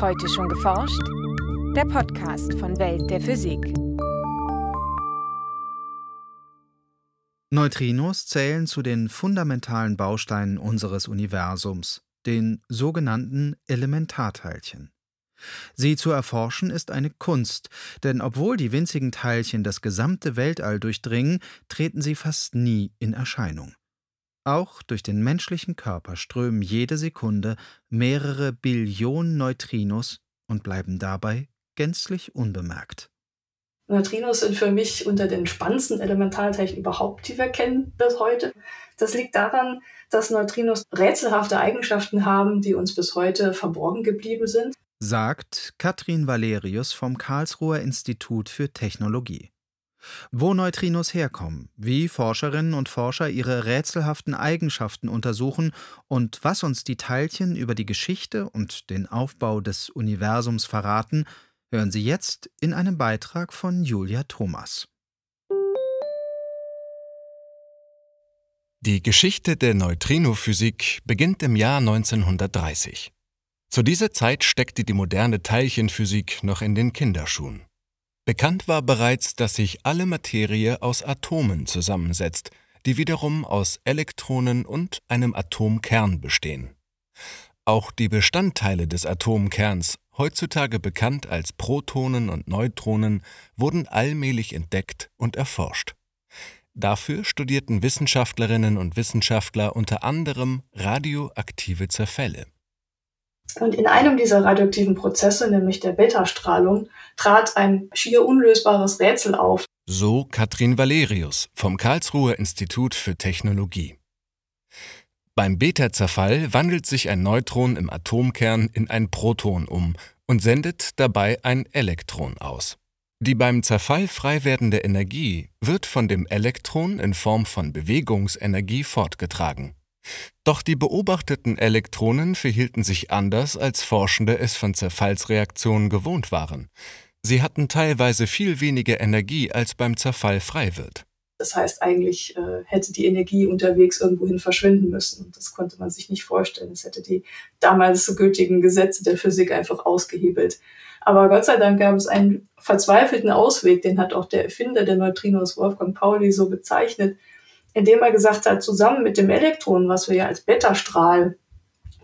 Heute schon geforscht? Der Podcast von Welt der Physik. Neutrinos zählen zu den fundamentalen Bausteinen unseres Universums, den sogenannten Elementarteilchen. Sie zu erforschen ist eine Kunst, denn obwohl die winzigen Teilchen das gesamte Weltall durchdringen, treten sie fast nie in Erscheinung. Auch durch den menschlichen Körper strömen jede Sekunde mehrere Billionen Neutrinos und bleiben dabei gänzlich unbemerkt. Neutrinos sind für mich unter den spannendsten Elementarteilchen überhaupt, die wir kennen bis heute. Das liegt daran, dass Neutrinos rätselhafte Eigenschaften haben, die uns bis heute verborgen geblieben sind. Sagt Katrin Valerius vom Karlsruher Institut für Technologie. Wo Neutrinos herkommen, wie Forscherinnen und Forscher ihre rätselhaften Eigenschaften untersuchen und was uns die Teilchen über die Geschichte und den Aufbau des Universums verraten, hören Sie jetzt in einem Beitrag von Julia Thomas. Die Geschichte der Neutrinophysik beginnt im Jahr 1930. Zu dieser Zeit steckte die moderne Teilchenphysik noch in den Kinderschuhen. Bekannt war bereits, dass sich alle Materie aus Atomen zusammensetzt, die wiederum aus Elektronen und einem Atomkern bestehen. Auch die Bestandteile des Atomkerns, heutzutage bekannt als Protonen und Neutronen, wurden allmählich entdeckt und erforscht. Dafür studierten Wissenschaftlerinnen und Wissenschaftler unter anderem radioaktive Zerfälle. Und in einem dieser radioaktiven Prozesse, nämlich der Beta-Strahlung, trat ein schier unlösbares Rätsel auf. So Katrin Valerius vom Karlsruher Institut für Technologie. Beim Beta-Zerfall wandelt sich ein Neutron im Atomkern in ein Proton um und sendet dabei ein Elektron aus. Die beim Zerfall frei werdende Energie wird von dem Elektron in Form von Bewegungsenergie fortgetragen. Doch die beobachteten Elektronen verhielten sich anders, als Forschende es von Zerfallsreaktionen gewohnt waren. Sie hatten teilweise viel weniger Energie, als beim Zerfall frei wird. Das heißt, eigentlich äh, hätte die Energie unterwegs irgendwohin verschwinden müssen. Das konnte man sich nicht vorstellen. Es hätte die damals so gültigen Gesetze der Physik einfach ausgehebelt. Aber Gott sei Dank gab es einen verzweifelten Ausweg, den hat auch der Erfinder der Neutrinos Wolfgang Pauli so bezeichnet indem er gesagt hat, zusammen mit dem Elektron, was wir ja als Beta-Strahl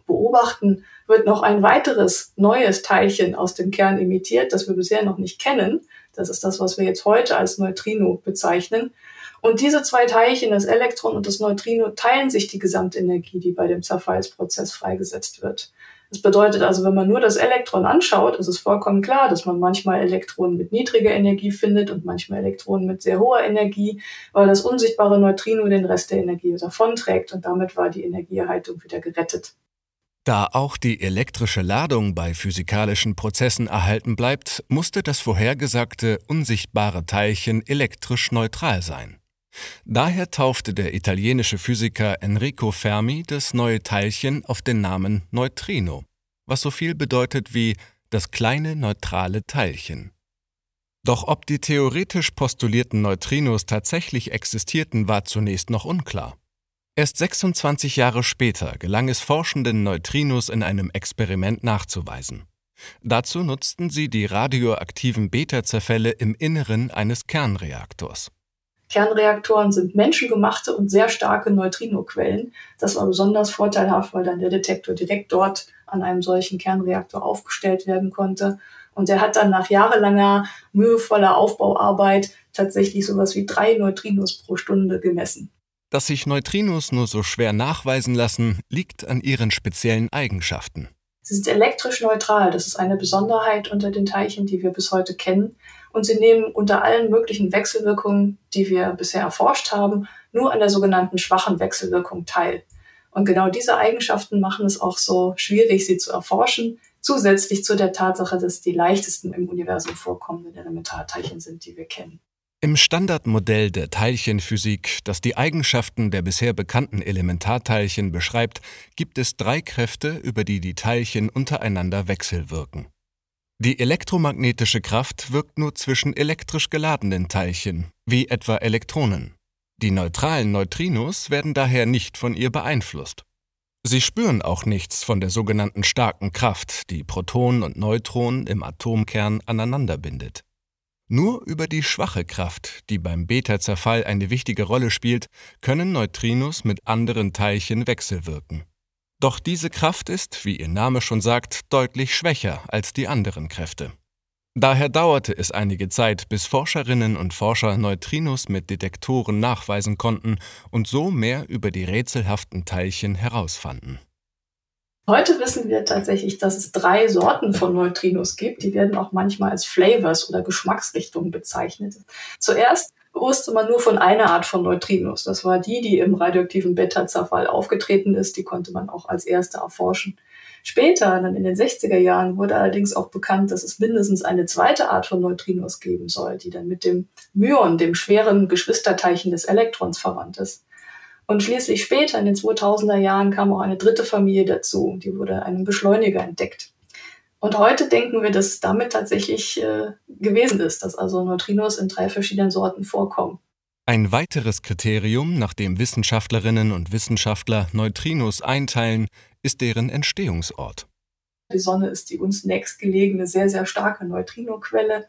beobachten, wird noch ein weiteres neues Teilchen aus dem Kern emittiert, das wir bisher noch nicht kennen. Das ist das, was wir jetzt heute als Neutrino bezeichnen. Und diese zwei Teilchen, das Elektron und das Neutrino, teilen sich die Gesamtenergie, die bei dem Zerfallsprozess freigesetzt wird. Das bedeutet also, wenn man nur das Elektron anschaut, ist es vollkommen klar, dass man manchmal Elektronen mit niedriger Energie findet und manchmal Elektronen mit sehr hoher Energie, weil das unsichtbare Neutrino den Rest der Energie davonträgt und damit war die Energieerhaltung wieder gerettet. Da auch die elektrische Ladung bei physikalischen Prozessen erhalten bleibt, musste das vorhergesagte unsichtbare Teilchen elektrisch neutral sein. Daher taufte der italienische Physiker Enrico Fermi das neue Teilchen auf den Namen Neutrino, was so viel bedeutet wie das kleine neutrale Teilchen. Doch ob die theoretisch postulierten Neutrinos tatsächlich existierten, war zunächst noch unklar. Erst 26 Jahre später gelang es forschenden Neutrinos in einem Experiment nachzuweisen. Dazu nutzten sie die radioaktiven Beta-Zerfälle im Inneren eines Kernreaktors. Kernreaktoren sind menschengemachte und sehr starke Neutrinoquellen. Das war besonders vorteilhaft, weil dann der Detektor direkt dort an einem solchen Kernreaktor aufgestellt werden konnte. Und er hat dann nach jahrelanger mühevoller Aufbauarbeit tatsächlich sowas wie drei Neutrinos pro Stunde gemessen. Dass sich Neutrinos nur so schwer nachweisen lassen, liegt an ihren speziellen Eigenschaften. Sie sind elektrisch neutral. Das ist eine Besonderheit unter den Teilchen, die wir bis heute kennen und sie nehmen unter allen möglichen Wechselwirkungen, die wir bisher erforscht haben, nur an der sogenannten schwachen Wechselwirkung teil. Und genau diese Eigenschaften machen es auch so schwierig, sie zu erforschen, zusätzlich zu der Tatsache, dass die leichtesten im Universum vorkommenden Elementarteilchen sind, die wir kennen. Im Standardmodell der Teilchenphysik, das die Eigenschaften der bisher bekannten Elementarteilchen beschreibt, gibt es drei Kräfte, über die die Teilchen untereinander wechselwirken. Die elektromagnetische Kraft wirkt nur zwischen elektrisch geladenen Teilchen, wie etwa Elektronen. Die neutralen Neutrinos werden daher nicht von ihr beeinflusst. Sie spüren auch nichts von der sogenannten starken Kraft, die Protonen und Neutronen im Atomkern aneinander bindet. Nur über die schwache Kraft, die beim Beta-Zerfall eine wichtige Rolle spielt, können Neutrinos mit anderen Teilchen wechselwirken. Doch diese Kraft ist, wie ihr Name schon sagt, deutlich schwächer als die anderen Kräfte. Daher dauerte es einige Zeit, bis Forscherinnen und Forscher Neutrinos mit Detektoren nachweisen konnten und so mehr über die rätselhaften Teilchen herausfanden. Heute wissen wir tatsächlich, dass es drei Sorten von Neutrinos gibt. Die werden auch manchmal als Flavors oder Geschmacksrichtungen bezeichnet. Zuerst wusste man nur von einer Art von Neutrinos. Das war die, die im radioaktiven Beta-Zerfall aufgetreten ist. Die konnte man auch als erste erforschen. Später, dann in den 60er Jahren, wurde allerdings auch bekannt, dass es mindestens eine zweite Art von Neutrinos geben soll, die dann mit dem Myon, dem schweren Geschwisterteilchen des Elektrons, verwandt ist. Und schließlich später, in den 2000er Jahren, kam auch eine dritte Familie dazu. Die wurde einem Beschleuniger entdeckt. Und heute denken wir, dass es damit tatsächlich äh, gewesen ist, dass also Neutrinos in drei verschiedenen Sorten vorkommen. Ein weiteres Kriterium, nach dem Wissenschaftlerinnen und Wissenschaftler Neutrinos einteilen, ist deren Entstehungsort. Die Sonne ist die uns nächstgelegene, sehr, sehr starke Neutrinoquelle.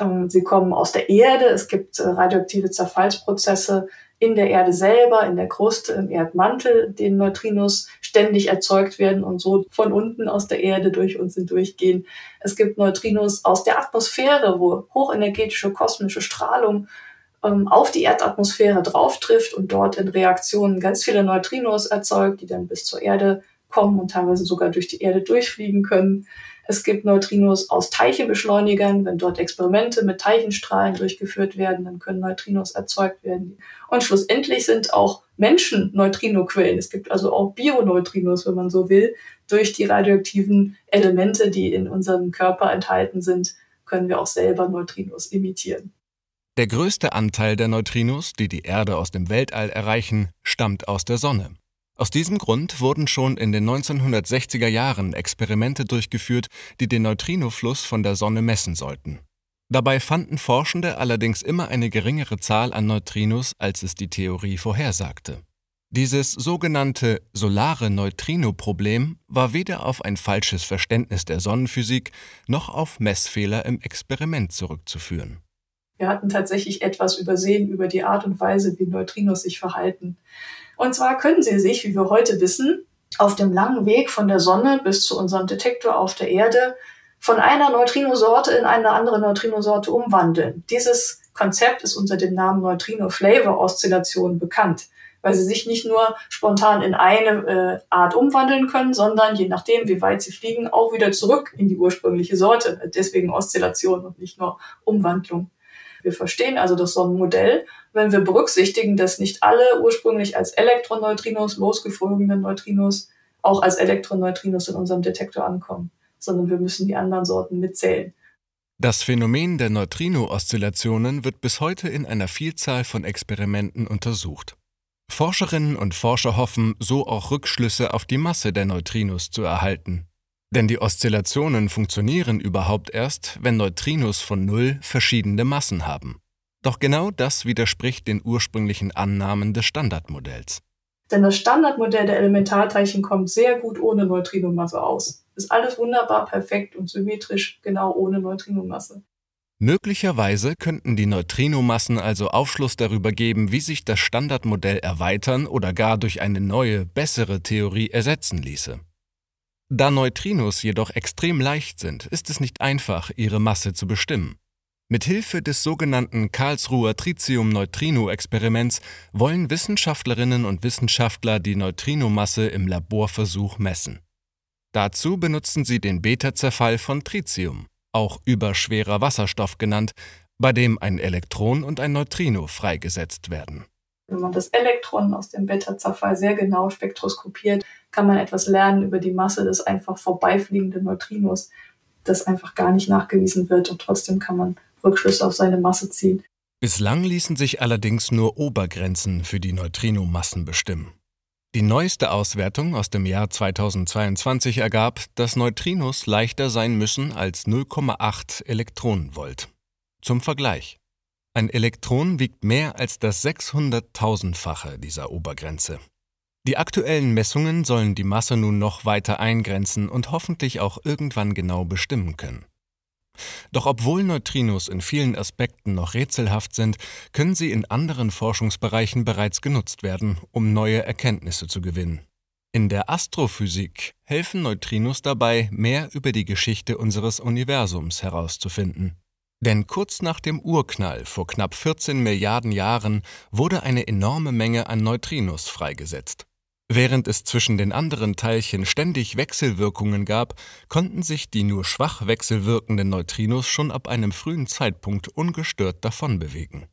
Ähm, sie kommen aus der Erde. Es gibt äh, radioaktive Zerfallsprozesse in der Erde selber, in der Kruste, im Erdmantel, den Neutrinos ständig erzeugt werden und so von unten aus der Erde durch uns hindurchgehen. Es gibt Neutrinos aus der Atmosphäre, wo hochenergetische kosmische Strahlung ähm, auf die Erdatmosphäre drauf trifft und dort in Reaktionen ganz viele Neutrinos erzeugt, die dann bis zur Erde kommen und teilweise sogar durch die Erde durchfliegen können. Es gibt Neutrinos aus Teilchenbeschleunigern. Wenn dort Experimente mit Teilchenstrahlen durchgeführt werden, dann können Neutrinos erzeugt werden. Und schlussendlich sind auch Menschen Neutrinoquellen. Es gibt also auch Bioneutrinos, wenn man so will. Durch die radioaktiven Elemente, die in unserem Körper enthalten sind, können wir auch selber Neutrinos imitieren. Der größte Anteil der Neutrinos, die die Erde aus dem Weltall erreichen, stammt aus der Sonne. Aus diesem Grund wurden schon in den 1960er Jahren Experimente durchgeführt, die den Neutrinofluss von der Sonne messen sollten. Dabei fanden Forschende allerdings immer eine geringere Zahl an Neutrinos, als es die Theorie vorhersagte. Dieses sogenannte solare Neutrino-Problem war weder auf ein falsches Verständnis der Sonnenphysik noch auf Messfehler im Experiment zurückzuführen. Wir hatten tatsächlich etwas übersehen über die Art und Weise, wie Neutrinos sich verhalten. Und zwar können sie sich, wie wir heute wissen, auf dem langen Weg von der Sonne bis zu unserem Detektor auf der Erde von einer Neutrinosorte in eine andere Neutrinosorte umwandeln. Dieses Konzept ist unter dem Namen Neutrino-Flavor-Oszillation bekannt, weil sie sich nicht nur spontan in eine äh, Art umwandeln können, sondern je nachdem, wie weit sie fliegen, auch wieder zurück in die ursprüngliche Sorte. Deswegen Oszillation und nicht nur Umwandlung. Wir verstehen also das Sonnenmodell, wenn wir berücksichtigen, dass nicht alle ursprünglich als Elektroneutrinos losgeflogenen Neutrinos auch als Elektroneutrinos in unserem Detektor ankommen, sondern wir müssen die anderen Sorten mitzählen. Das Phänomen der Neutrino-Oszillationen wird bis heute in einer Vielzahl von Experimenten untersucht. Forscherinnen und Forscher hoffen, so auch Rückschlüsse auf die Masse der Neutrinos zu erhalten. Denn die Oszillationen funktionieren überhaupt erst, wenn Neutrinos von Null verschiedene Massen haben. Doch genau das widerspricht den ursprünglichen Annahmen des Standardmodells. Denn das Standardmodell der Elementarteilchen kommt sehr gut ohne Neutrinomasse aus. Ist alles wunderbar, perfekt und symmetrisch, genau ohne Neutrinomasse. Möglicherweise könnten die Neutrinomassen also Aufschluss darüber geben, wie sich das Standardmodell erweitern oder gar durch eine neue, bessere Theorie ersetzen ließe. Da Neutrinos jedoch extrem leicht sind, ist es nicht einfach, ihre Masse zu bestimmen. Mit Hilfe des sogenannten Karlsruher Tritium-Neutrino-Experiments wollen Wissenschaftlerinnen und Wissenschaftler die Neutrinomasse im Laborversuch messen. Dazu benutzen sie den Beta-Zerfall von Tritium, auch überschwerer Wasserstoff genannt, bei dem ein Elektron und ein Neutrino freigesetzt werden. Wenn man das Elektron aus dem Beta-Zerfall sehr genau spektroskopiert, kann man etwas lernen über die Masse des einfach vorbeifliegenden Neutrinos, das einfach gar nicht nachgewiesen wird und trotzdem kann man Rückschlüsse auf seine Masse ziehen. Bislang ließen sich allerdings nur Obergrenzen für die Neutrinomassen bestimmen. Die neueste Auswertung aus dem Jahr 2022 ergab, dass Neutrinos leichter sein müssen als 0,8 Elektronenvolt. Zum Vergleich. Ein Elektron wiegt mehr als das 600.000-fache dieser Obergrenze. Die aktuellen Messungen sollen die Masse nun noch weiter eingrenzen und hoffentlich auch irgendwann genau bestimmen können. Doch obwohl Neutrinos in vielen Aspekten noch rätselhaft sind, können sie in anderen Forschungsbereichen bereits genutzt werden, um neue Erkenntnisse zu gewinnen. In der Astrophysik helfen Neutrinos dabei, mehr über die Geschichte unseres Universums herauszufinden. Denn kurz nach dem Urknall vor knapp 14 Milliarden Jahren wurde eine enorme Menge an Neutrinos freigesetzt. Während es zwischen den anderen Teilchen ständig Wechselwirkungen gab, konnten sich die nur schwach wechselwirkenden Neutrinos schon ab einem frühen Zeitpunkt ungestört davonbewegen.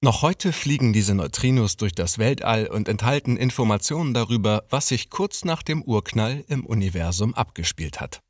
Noch heute fliegen diese Neutrinos durch das Weltall und enthalten Informationen darüber, was sich kurz nach dem Urknall im Universum abgespielt hat.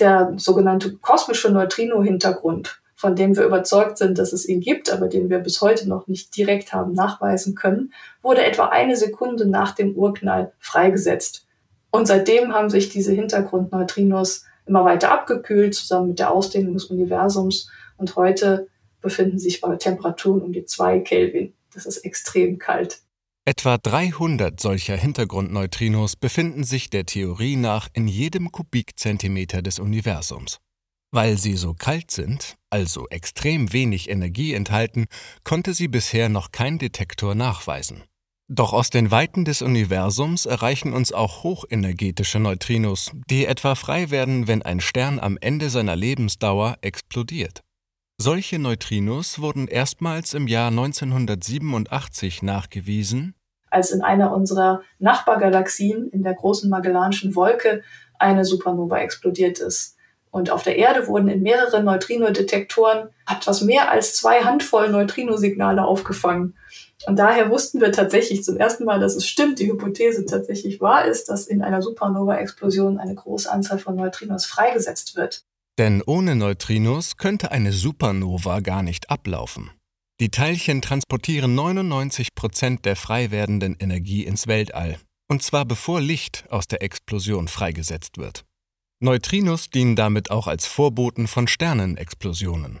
Der sogenannte kosmische Neutrino-Hintergrund von dem wir überzeugt sind, dass es ihn gibt, aber den wir bis heute noch nicht direkt haben nachweisen können, wurde etwa eine Sekunde nach dem Urknall freigesetzt. Und seitdem haben sich diese Hintergrundneutrinos immer weiter abgekühlt, zusammen mit der Ausdehnung des Universums. Und heute befinden sich bei Temperaturen um die zwei Kelvin. Das ist extrem kalt. Etwa 300 solcher Hintergrundneutrinos befinden sich der Theorie nach in jedem Kubikzentimeter des Universums. Weil sie so kalt sind, also extrem wenig Energie enthalten, konnte sie bisher noch kein Detektor nachweisen. Doch aus den Weiten des Universums erreichen uns auch hochenergetische Neutrinos, die etwa frei werden, wenn ein Stern am Ende seiner Lebensdauer explodiert. Solche Neutrinos wurden erstmals im Jahr 1987 nachgewiesen, als in einer unserer Nachbargalaxien in der großen Magellanischen Wolke eine Supernova explodiert ist. Und auf der Erde wurden in mehreren Neutrino-Detektoren etwas mehr als zwei Handvoll Neutrino-Signale aufgefangen. Und daher wussten wir tatsächlich zum ersten Mal, dass es stimmt, die Hypothese tatsächlich wahr ist, dass in einer Supernova-Explosion eine große Anzahl von Neutrinos freigesetzt wird. Denn ohne Neutrinos könnte eine Supernova gar nicht ablaufen. Die Teilchen transportieren 99 Prozent der frei werdenden Energie ins Weltall, und zwar bevor Licht aus der Explosion freigesetzt wird. Neutrinos dienen damit auch als Vorboten von Sternenexplosionen.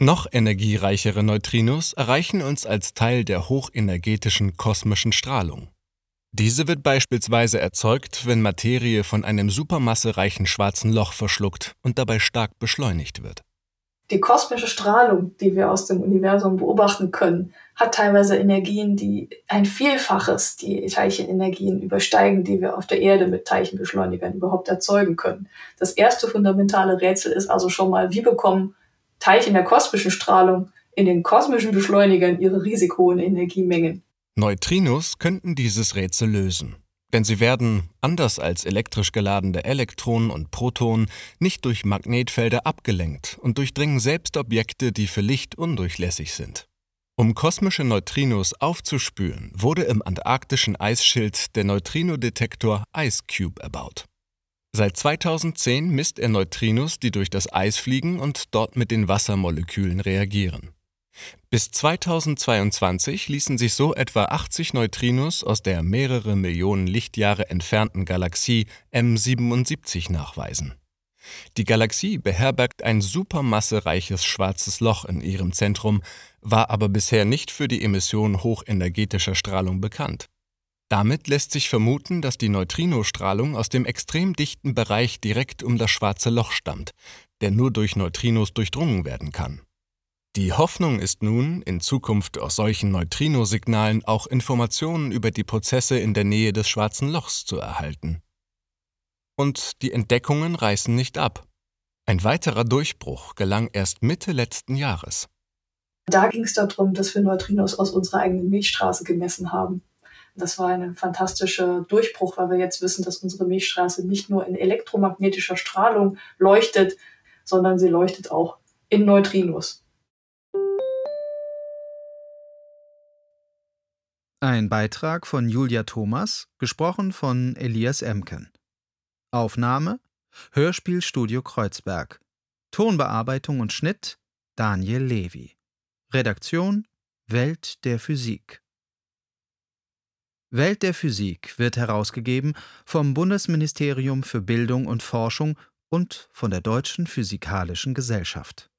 Noch energiereichere Neutrinos erreichen uns als Teil der hochenergetischen kosmischen Strahlung. Diese wird beispielsweise erzeugt, wenn Materie von einem supermassereichen schwarzen Loch verschluckt und dabei stark beschleunigt wird. Die kosmische Strahlung, die wir aus dem Universum beobachten können, hat teilweise Energien, die ein Vielfaches die Teilchenenergien übersteigen, die wir auf der Erde mit Teilchenbeschleunigern überhaupt erzeugen können. Das erste fundamentale Rätsel ist also schon mal, wie bekommen Teilchen der kosmischen Strahlung in den kosmischen Beschleunigern ihre riesig hohen Energiemengen? Neutrinos könnten dieses Rätsel lösen. Denn sie werden, anders als elektrisch geladene Elektronen und Protonen, nicht durch Magnetfelder abgelenkt und durchdringen selbst Objekte, die für Licht undurchlässig sind. Um kosmische Neutrinos aufzuspüren, wurde im antarktischen Eisschild der Neutrinodetektor IceCube erbaut. Seit 2010 misst er Neutrinos, die durch das Eis fliegen und dort mit den Wassermolekülen reagieren. Bis 2022 ließen sich so etwa 80 Neutrinos aus der mehrere Millionen Lichtjahre entfernten Galaxie M77 nachweisen. Die Galaxie beherbergt ein supermassereiches schwarzes Loch in ihrem Zentrum, war aber bisher nicht für die Emission hochenergetischer Strahlung bekannt. Damit lässt sich vermuten, dass die Neutrinostrahlung aus dem extrem dichten Bereich direkt um das schwarze Loch stammt, der nur durch Neutrinos durchdrungen werden kann. Die Hoffnung ist nun, in Zukunft aus solchen Neutrino-Signalen auch Informationen über die Prozesse in der Nähe des schwarzen Lochs zu erhalten. Und die Entdeckungen reißen nicht ab. Ein weiterer Durchbruch gelang erst Mitte letzten Jahres. Da ging es darum, dass wir Neutrinos aus unserer eigenen Milchstraße gemessen haben. Das war ein fantastischer Durchbruch, weil wir jetzt wissen, dass unsere Milchstraße nicht nur in elektromagnetischer Strahlung leuchtet, sondern sie leuchtet auch in Neutrinos. Ein Beitrag von Julia Thomas, gesprochen von Elias Emken. Aufnahme Hörspielstudio Kreuzberg. Tonbearbeitung und Schnitt Daniel Levy. Redaktion Welt der Physik. Welt der Physik wird herausgegeben vom Bundesministerium für Bildung und Forschung und von der Deutschen Physikalischen Gesellschaft.